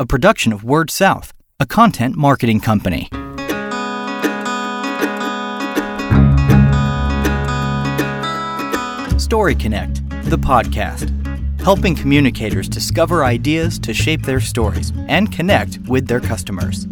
a production of WordSouth, a content marketing company. Story Connect, the podcast, helping communicators discover ideas to shape their stories and connect with their customers.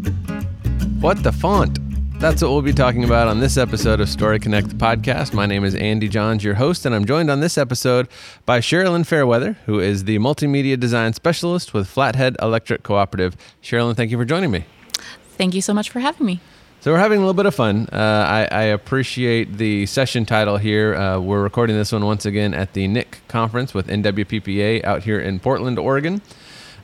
What the font? That's what we'll be talking about on this episode of Story Connect the podcast. My name is Andy Johns, your host, and I'm joined on this episode by Sherilyn Fairweather, who is the multimedia design specialist with Flathead Electric Cooperative. Sherilyn, thank you for joining me. Thank you so much for having me. So we're having a little bit of fun. Uh, I, I, appreciate the session title here. Uh, we're recording this one once again at the NIC conference with NWPPA out here in Portland, Oregon.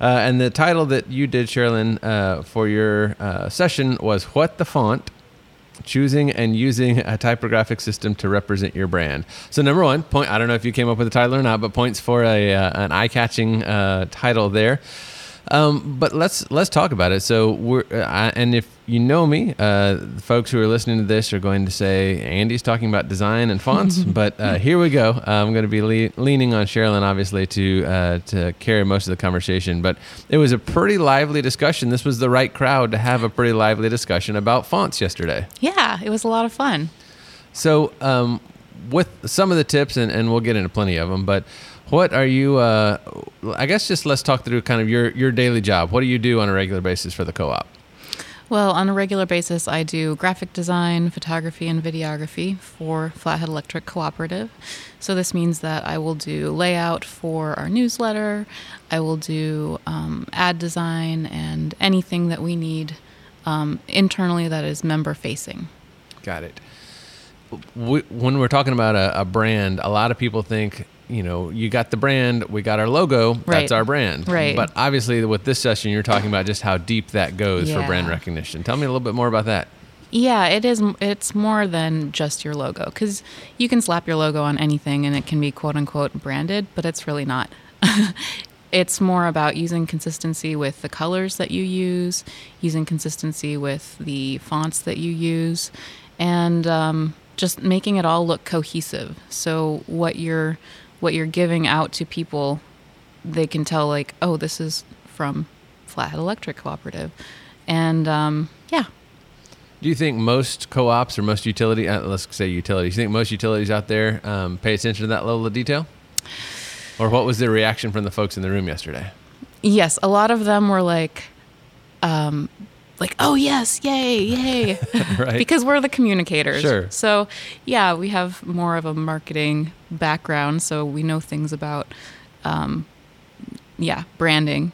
Uh, and the title that you did, Sherilyn, uh, for your uh, session was "What the Font." Choosing and using a typographic system to represent your brand. So number one point, I don't know if you came up with a title or not, but points for a uh, an eye catching uh, title there. Um, but let's let's talk about it. So we're uh, and if you know me, uh, folks who are listening to this are going to say Andy's talking about design and fonts. but uh, here we go. Uh, I'm going to be le- leaning on Sherilyn, obviously, to uh, to carry most of the conversation. But it was a pretty lively discussion. This was the right crowd to have a pretty lively discussion about fonts yesterday. Yeah, it was a lot of fun. So um, with some of the tips, and, and we'll get into plenty of them, but what are you? Uh, I guess just let's talk through kind of your your daily job. What do you do on a regular basis for the co-op? Well, on a regular basis, I do graphic design, photography, and videography for Flathead Electric Cooperative. So, this means that I will do layout for our newsletter, I will do um, ad design, and anything that we need um, internally that is member facing. Got it. We, when we're talking about a, a brand, a lot of people think you know, you got the brand, we got our logo, right. that's our brand. Right. But obviously, with this session, you're talking about just how deep that goes yeah. for brand recognition. Tell me a little bit more about that. Yeah, it is. It's more than just your logo because you can slap your logo on anything and it can be quote unquote branded, but it's really not. it's more about using consistency with the colors that you use, using consistency with the fonts that you use, and um, just making it all look cohesive. So what you're what you're giving out to people, they can tell like, oh, this is from Flathead Electric Cooperative, and um, yeah. Do you think most co-ops or most utility, uh, let's say utilities, you think most utilities out there um, pay attention to that level of detail? Or what was the reaction from the folks in the room yesterday? Yes, a lot of them were like, um, like, oh yes, yay, yay, right. because we're the communicators. Sure. So yeah, we have more of a marketing background, so we know things about, um, yeah, branding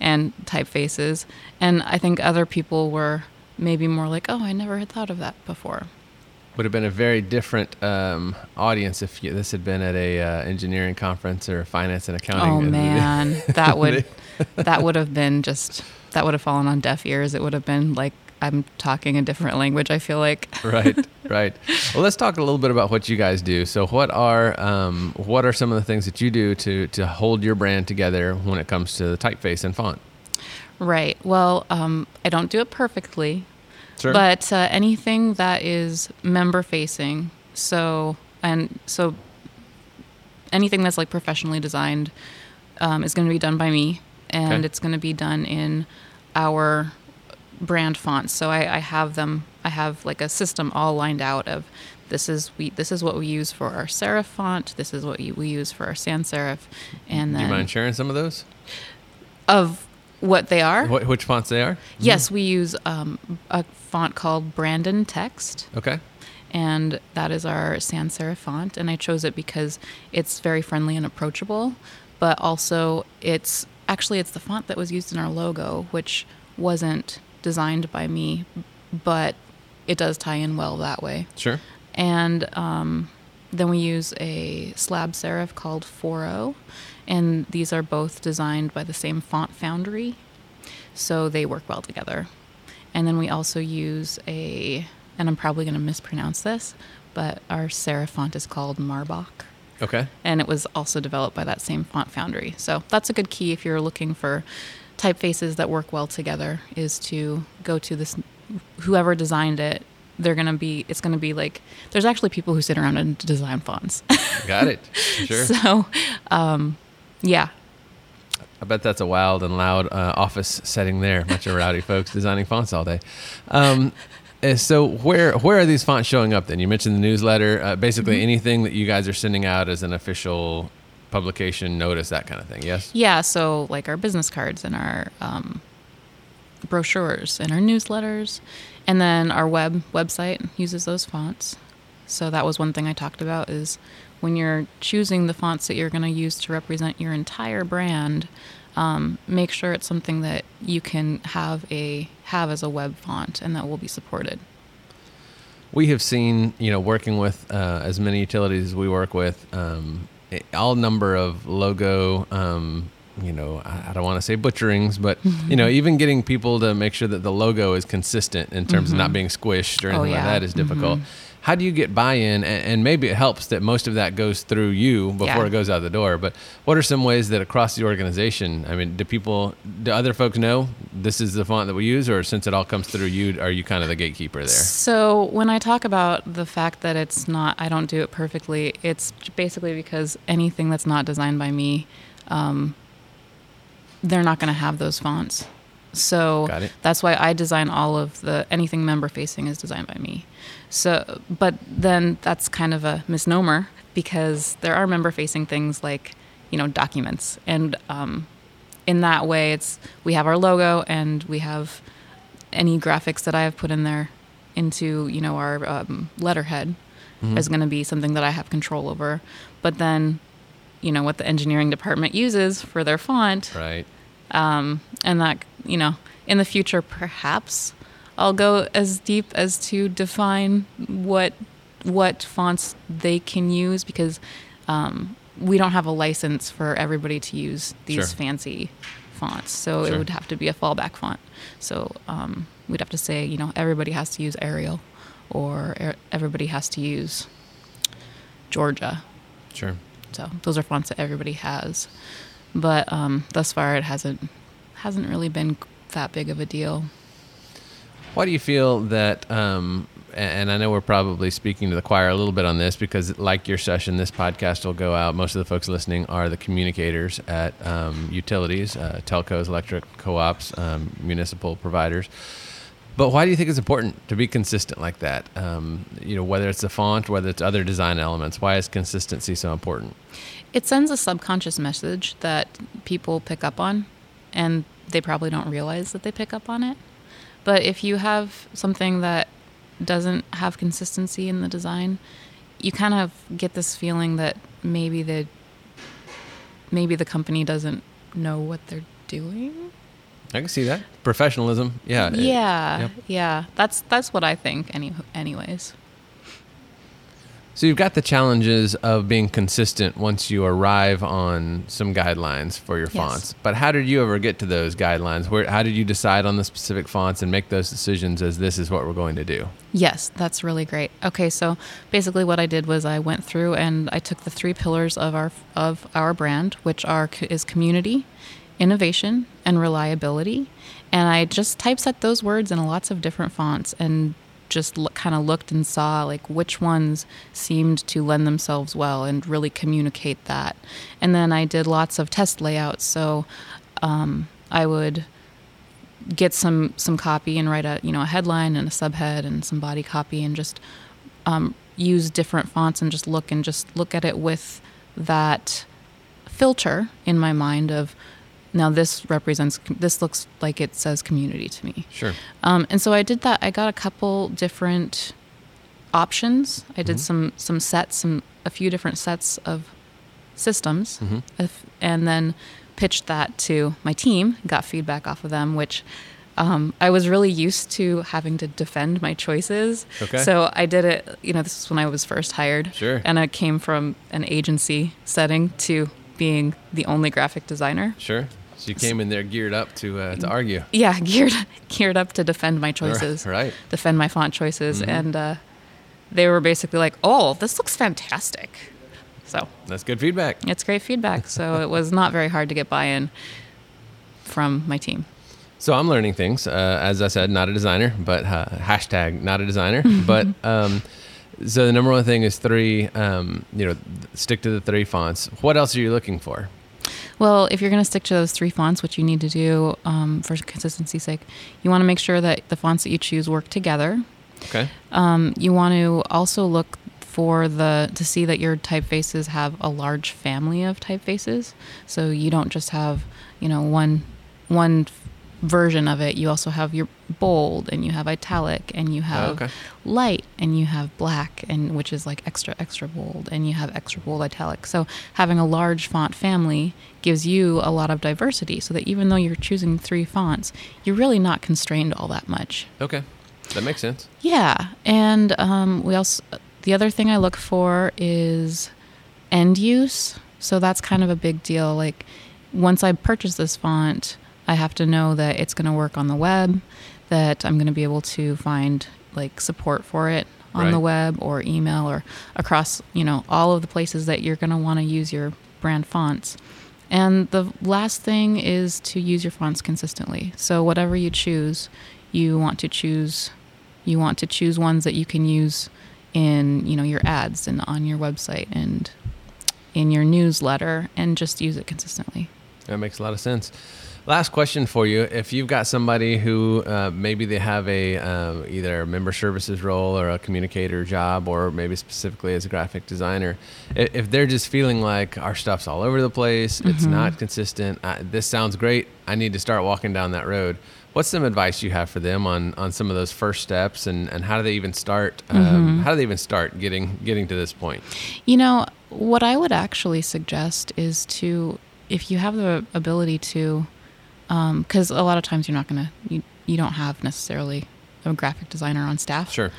and typefaces. And I think other people were maybe more like, oh, I never had thought of that before. Would have been a very different um, audience if you, this had been at a uh, engineering conference or finance and accounting. Oh man, that would that would have been just that would have fallen on deaf ears. It would have been like I'm talking a different language. I feel like. right, right. Well, let's talk a little bit about what you guys do. So, what are um, what are some of the things that you do to to hold your brand together when it comes to the typeface and font? Right. Well, um, I don't do it perfectly, sure. but uh, anything that is member facing, so and so anything that's like professionally designed um, is going to be done by me and okay. it's going to be done in our brand fonts. So I, I, have them. I have like a system all lined out of this is we this is what we use for our serif font. This is what we use for our sans serif. And then, do you mind sharing some of those? Of what they are? What, which fonts they are? Yes, we use um, a font called Brandon Text. Okay. And that is our sans serif font, and I chose it because it's very friendly and approachable, but also it's actually it's the font that was used in our logo, which wasn't designed by me, but it does tie in well that way. Sure. And um, then we use a slab serif called Foro, and these are both designed by the same font foundry, so they work well together. And then we also use a, and I'm probably going to mispronounce this, but our serif font is called Marbach. Okay. And it was also developed by that same font foundry. So that's a good key if you're looking for typefaces that work well together is to go to this whoever designed it they're going to be it's going to be like there's actually people who sit around and design fonts got it sure so um, yeah I bet that's a wild and loud uh, office setting there. Bunch of rowdy folks designing fonts all day. Um, so where where are these fonts showing up? Then you mentioned the newsletter. Uh, basically, Mm-hmm. anything that you guys are sending out as an official publication, notice that kind of thing. Yes. Yeah, so like our business cards and our um, brochures and our newsletters, and then our web website uses those fonts. So that was one thing I talked about is when you're choosing the fonts that you're going to use to represent your entire brand, um, make sure it's something that you can have a have as a web font and that will be supported. We have seen, you know, working with uh, as many utilities as we work with, um, all number of logo, um, you know, I, don't want to say butcherings, but you know, even getting people to make sure that the logo is consistent in terms of not being squished or anything like yeah. that is difficult. How do you get buy-in? And, and maybe it helps that most of that goes through you before Yeah. it goes out the door. But what are some ways that across the organization? I mean, do people, do other folks know this is the font that we use, or since it all comes through you, are you kind of the gatekeeper there? So when I talk about the fact that it's not, I don't do it perfectly. It's basically because anything that's not designed by me, um, they're not going to have those fonts. So that's why I design all of the anything member facing is designed by me. So, but then that's kind of a misnomer because there are member facing things like you know documents and um, in that way it's we have our logo and we have any graphics that I have put in there into you know our um, letterhead is going to be something that I have control over. But then, you know what the engineering department uses for their font, Right. um, and that you know in the future perhaps I'll go as deep as to define what what fonts they can use because um, we don't have a license for everybody to use these Sure. fancy fonts, so Sure. it would have to be a fallback font. So um, we'd have to say you know everybody has to use Arial, or er- everybody has to use Georgia. Sure. So those are fonts that everybody has, but um, thus far it hasn't hasn't really been that big of a deal. Why do you feel that? Um, and I know we're probably speaking to the choir a little bit on this because, like your session, this podcast will go out. Most of the folks listening are the communicators at um, utilities, uh, telcos, electric co-ops, um, municipal providers. But why do you think it's important to be consistent like that? Um, you know, whether it's the font, whether it's other design elements. Why is consistency so important? It sends a subconscious message that people pick up on, and they probably don't realize that they pick up on it. But if you have something that doesn't have consistency in the design, you kind of get this feeling that maybe the maybe the company doesn't know what they're doing. I can see that professionalism. Yeah. it- yeah, yep. yeah. That's that's what I think. Any, anyways. So you've got the challenges of being consistent once you arrive on some guidelines for your Yes. fonts. But how did you ever get to those guidelines? Where how did you decide on the specific fonts and make those decisions as this is what we're going to do? Yes, that's really great. Okay, so basically what I did was I went through and I took the three pillars of our of our brand, which are is community, innovation, and reliability, and I just typeset those words in lots of different fonts and just look, kind of looked and saw like which ones seemed to lend themselves well and really communicate that. And then I did lots of test layouts, so um, I would get some some copy and write a you know a headline and a subhead and some body copy and just um, use different fonts and just look and just look at it with that filter in my mind of now this represents this looks like it says community to me Sure. um, and so I did that. I got a couple different options. I did some some sets, some a few different sets of systems, Mhm. and then pitched that to my team. Got feedback off of them, which um, I was really used to having to defend my choices. Okay. So I did it. You know, this is when I was first hired. Sure. And I came from an agency setting to being the only graphic designer. Sure. So you came in there geared up to uh, to argue. Yeah, geared geared up to defend my choices. Right. defend my font choices, Mhm. and uh, they were basically like, "Oh, this looks fantastic." So That's good feedback. it's great feedback. so it was not very hard to get buy-in from my team. So I'm learning things. Uh, as I said, not a designer, but uh, hashtag not a designer. but um, so the number one thing is three. Um, you know, stick to the three fonts. What else are you looking for? Well, if you're going to stick to those three fonts, which you need to do um, for consistency's sake, you want to make sure that the fonts that you choose work together. Okay. Um, you want to also look for the to see that your typefaces have a large family of typefaces, so you don't just have you know one one version of it. You also have your bold and you have italic and you have okay. light and you have black and which is like extra extra bold and you have extra bold italic. So having a large font family gives you a lot of diversity so that even though you're choosing three fonts, you're really not constrained all that much. Okay. That makes sense. Yeah, and um, we also the other thing I look for is end use. So that's kind of a big deal. Like once I purchase this font, I have to know that it's going to work on the web, that I'm going to be able to find like support for it on the web or email or across, you know, all of the places that you're going to want to use your brand fonts. And the last thing is to use your fonts consistently. So whatever you choose, you want to choose you want to choose ones that you can use in, you know, your ads and on your website and in your newsletter and just use it consistently. That makes a lot of sense. Last question for you: If you've got somebody who uh, maybe they have a um, either a member services role or a communicator job, or maybe specifically as a graphic designer, if they're just feeling like our stuff's all over the place, it's not consistent, uh, this sounds great, I need to start walking down that road. What's some advice you have for them on, on some of those first steps, and, and how do they even start? Um, How do they even start getting getting to this point? You know, what I would actually suggest is to, if you have the ability to, Um, because a lot of times you're not going to, you, you don't have necessarily a graphic designer on staff. Sure.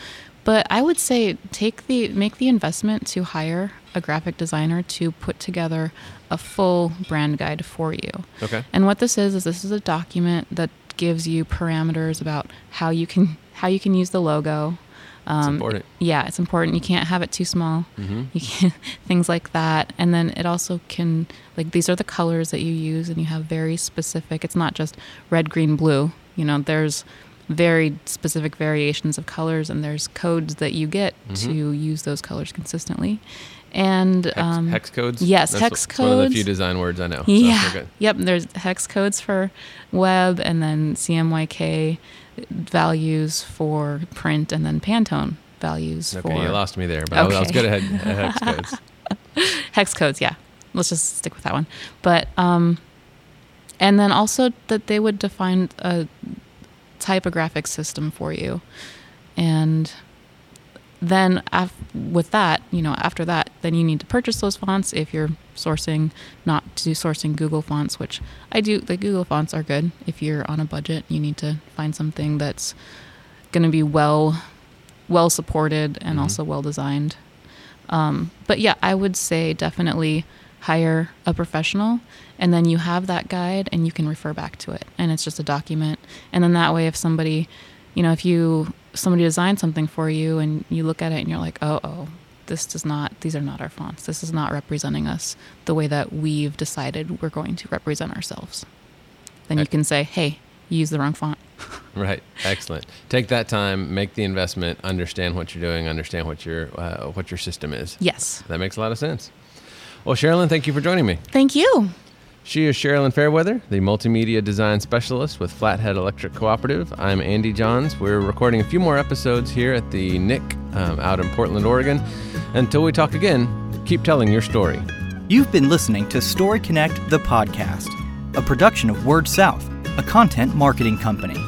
But I would say take the make the investment to hire a graphic designer to put together a full brand guide for you. Okay. And what this is is this is a document that gives you parameters about how you can how you can use the logo. It's important. Yeah, it's important. You can't have it too small. Mhm. You can things like that. And then it also can like these are the colors that you use and you have very specific. It's not just red, green, blue. You know, there's very specific variations of colors and there's codes that you get to use those colors consistently. And Hex, um hex codes. yes, That's hex One of the few design words I know. yeah. we're. Yep. There's hex codes for web, and then CMYK values for print, and then Pantone values Okay, for you lost me there, but I was- I was good at, at hex codes. hex codes. Yeah. Let's just stick with that one. But um, and then also that they would define a typographic system for you, and then af- with that, you know, after that, then you need to purchase those fonts if you're sourcing, not to sourcing Google fonts, which I do. The Google fonts are good if you're on a budget. You need to find something that's going to be well, well supported and Mhm. also well designed. Um, but yeah, I would say definitely hire a professional, and then you have that guide and you can refer back to it, and it's just a document. And then that way, if somebody, you know, if you somebody designs something for you and you look at it and you're like, oh, oh, this does not, these are not our fonts. This is not representing us the way that we've decided we're going to represent ourselves. Then you can say, hey, you used the wrong font. Right. Excellent. Take that time, make the investment, understand what you're doing, understand what your uh, what your system is. Yes. That makes a lot of sense. Well, Sherilyn, thank you for joining me. Thank you. She is Sherilyn Fairweather, the multimedia design specialist with Flathead Electric Cooperative. I'm Andy Johns. We're recording a few more episodes here at the NIC um, out in Portland, Oregon. Until we talk again, keep telling your story. You've been listening to Story Connect, the podcast, a production of WordSouth, a content marketing company.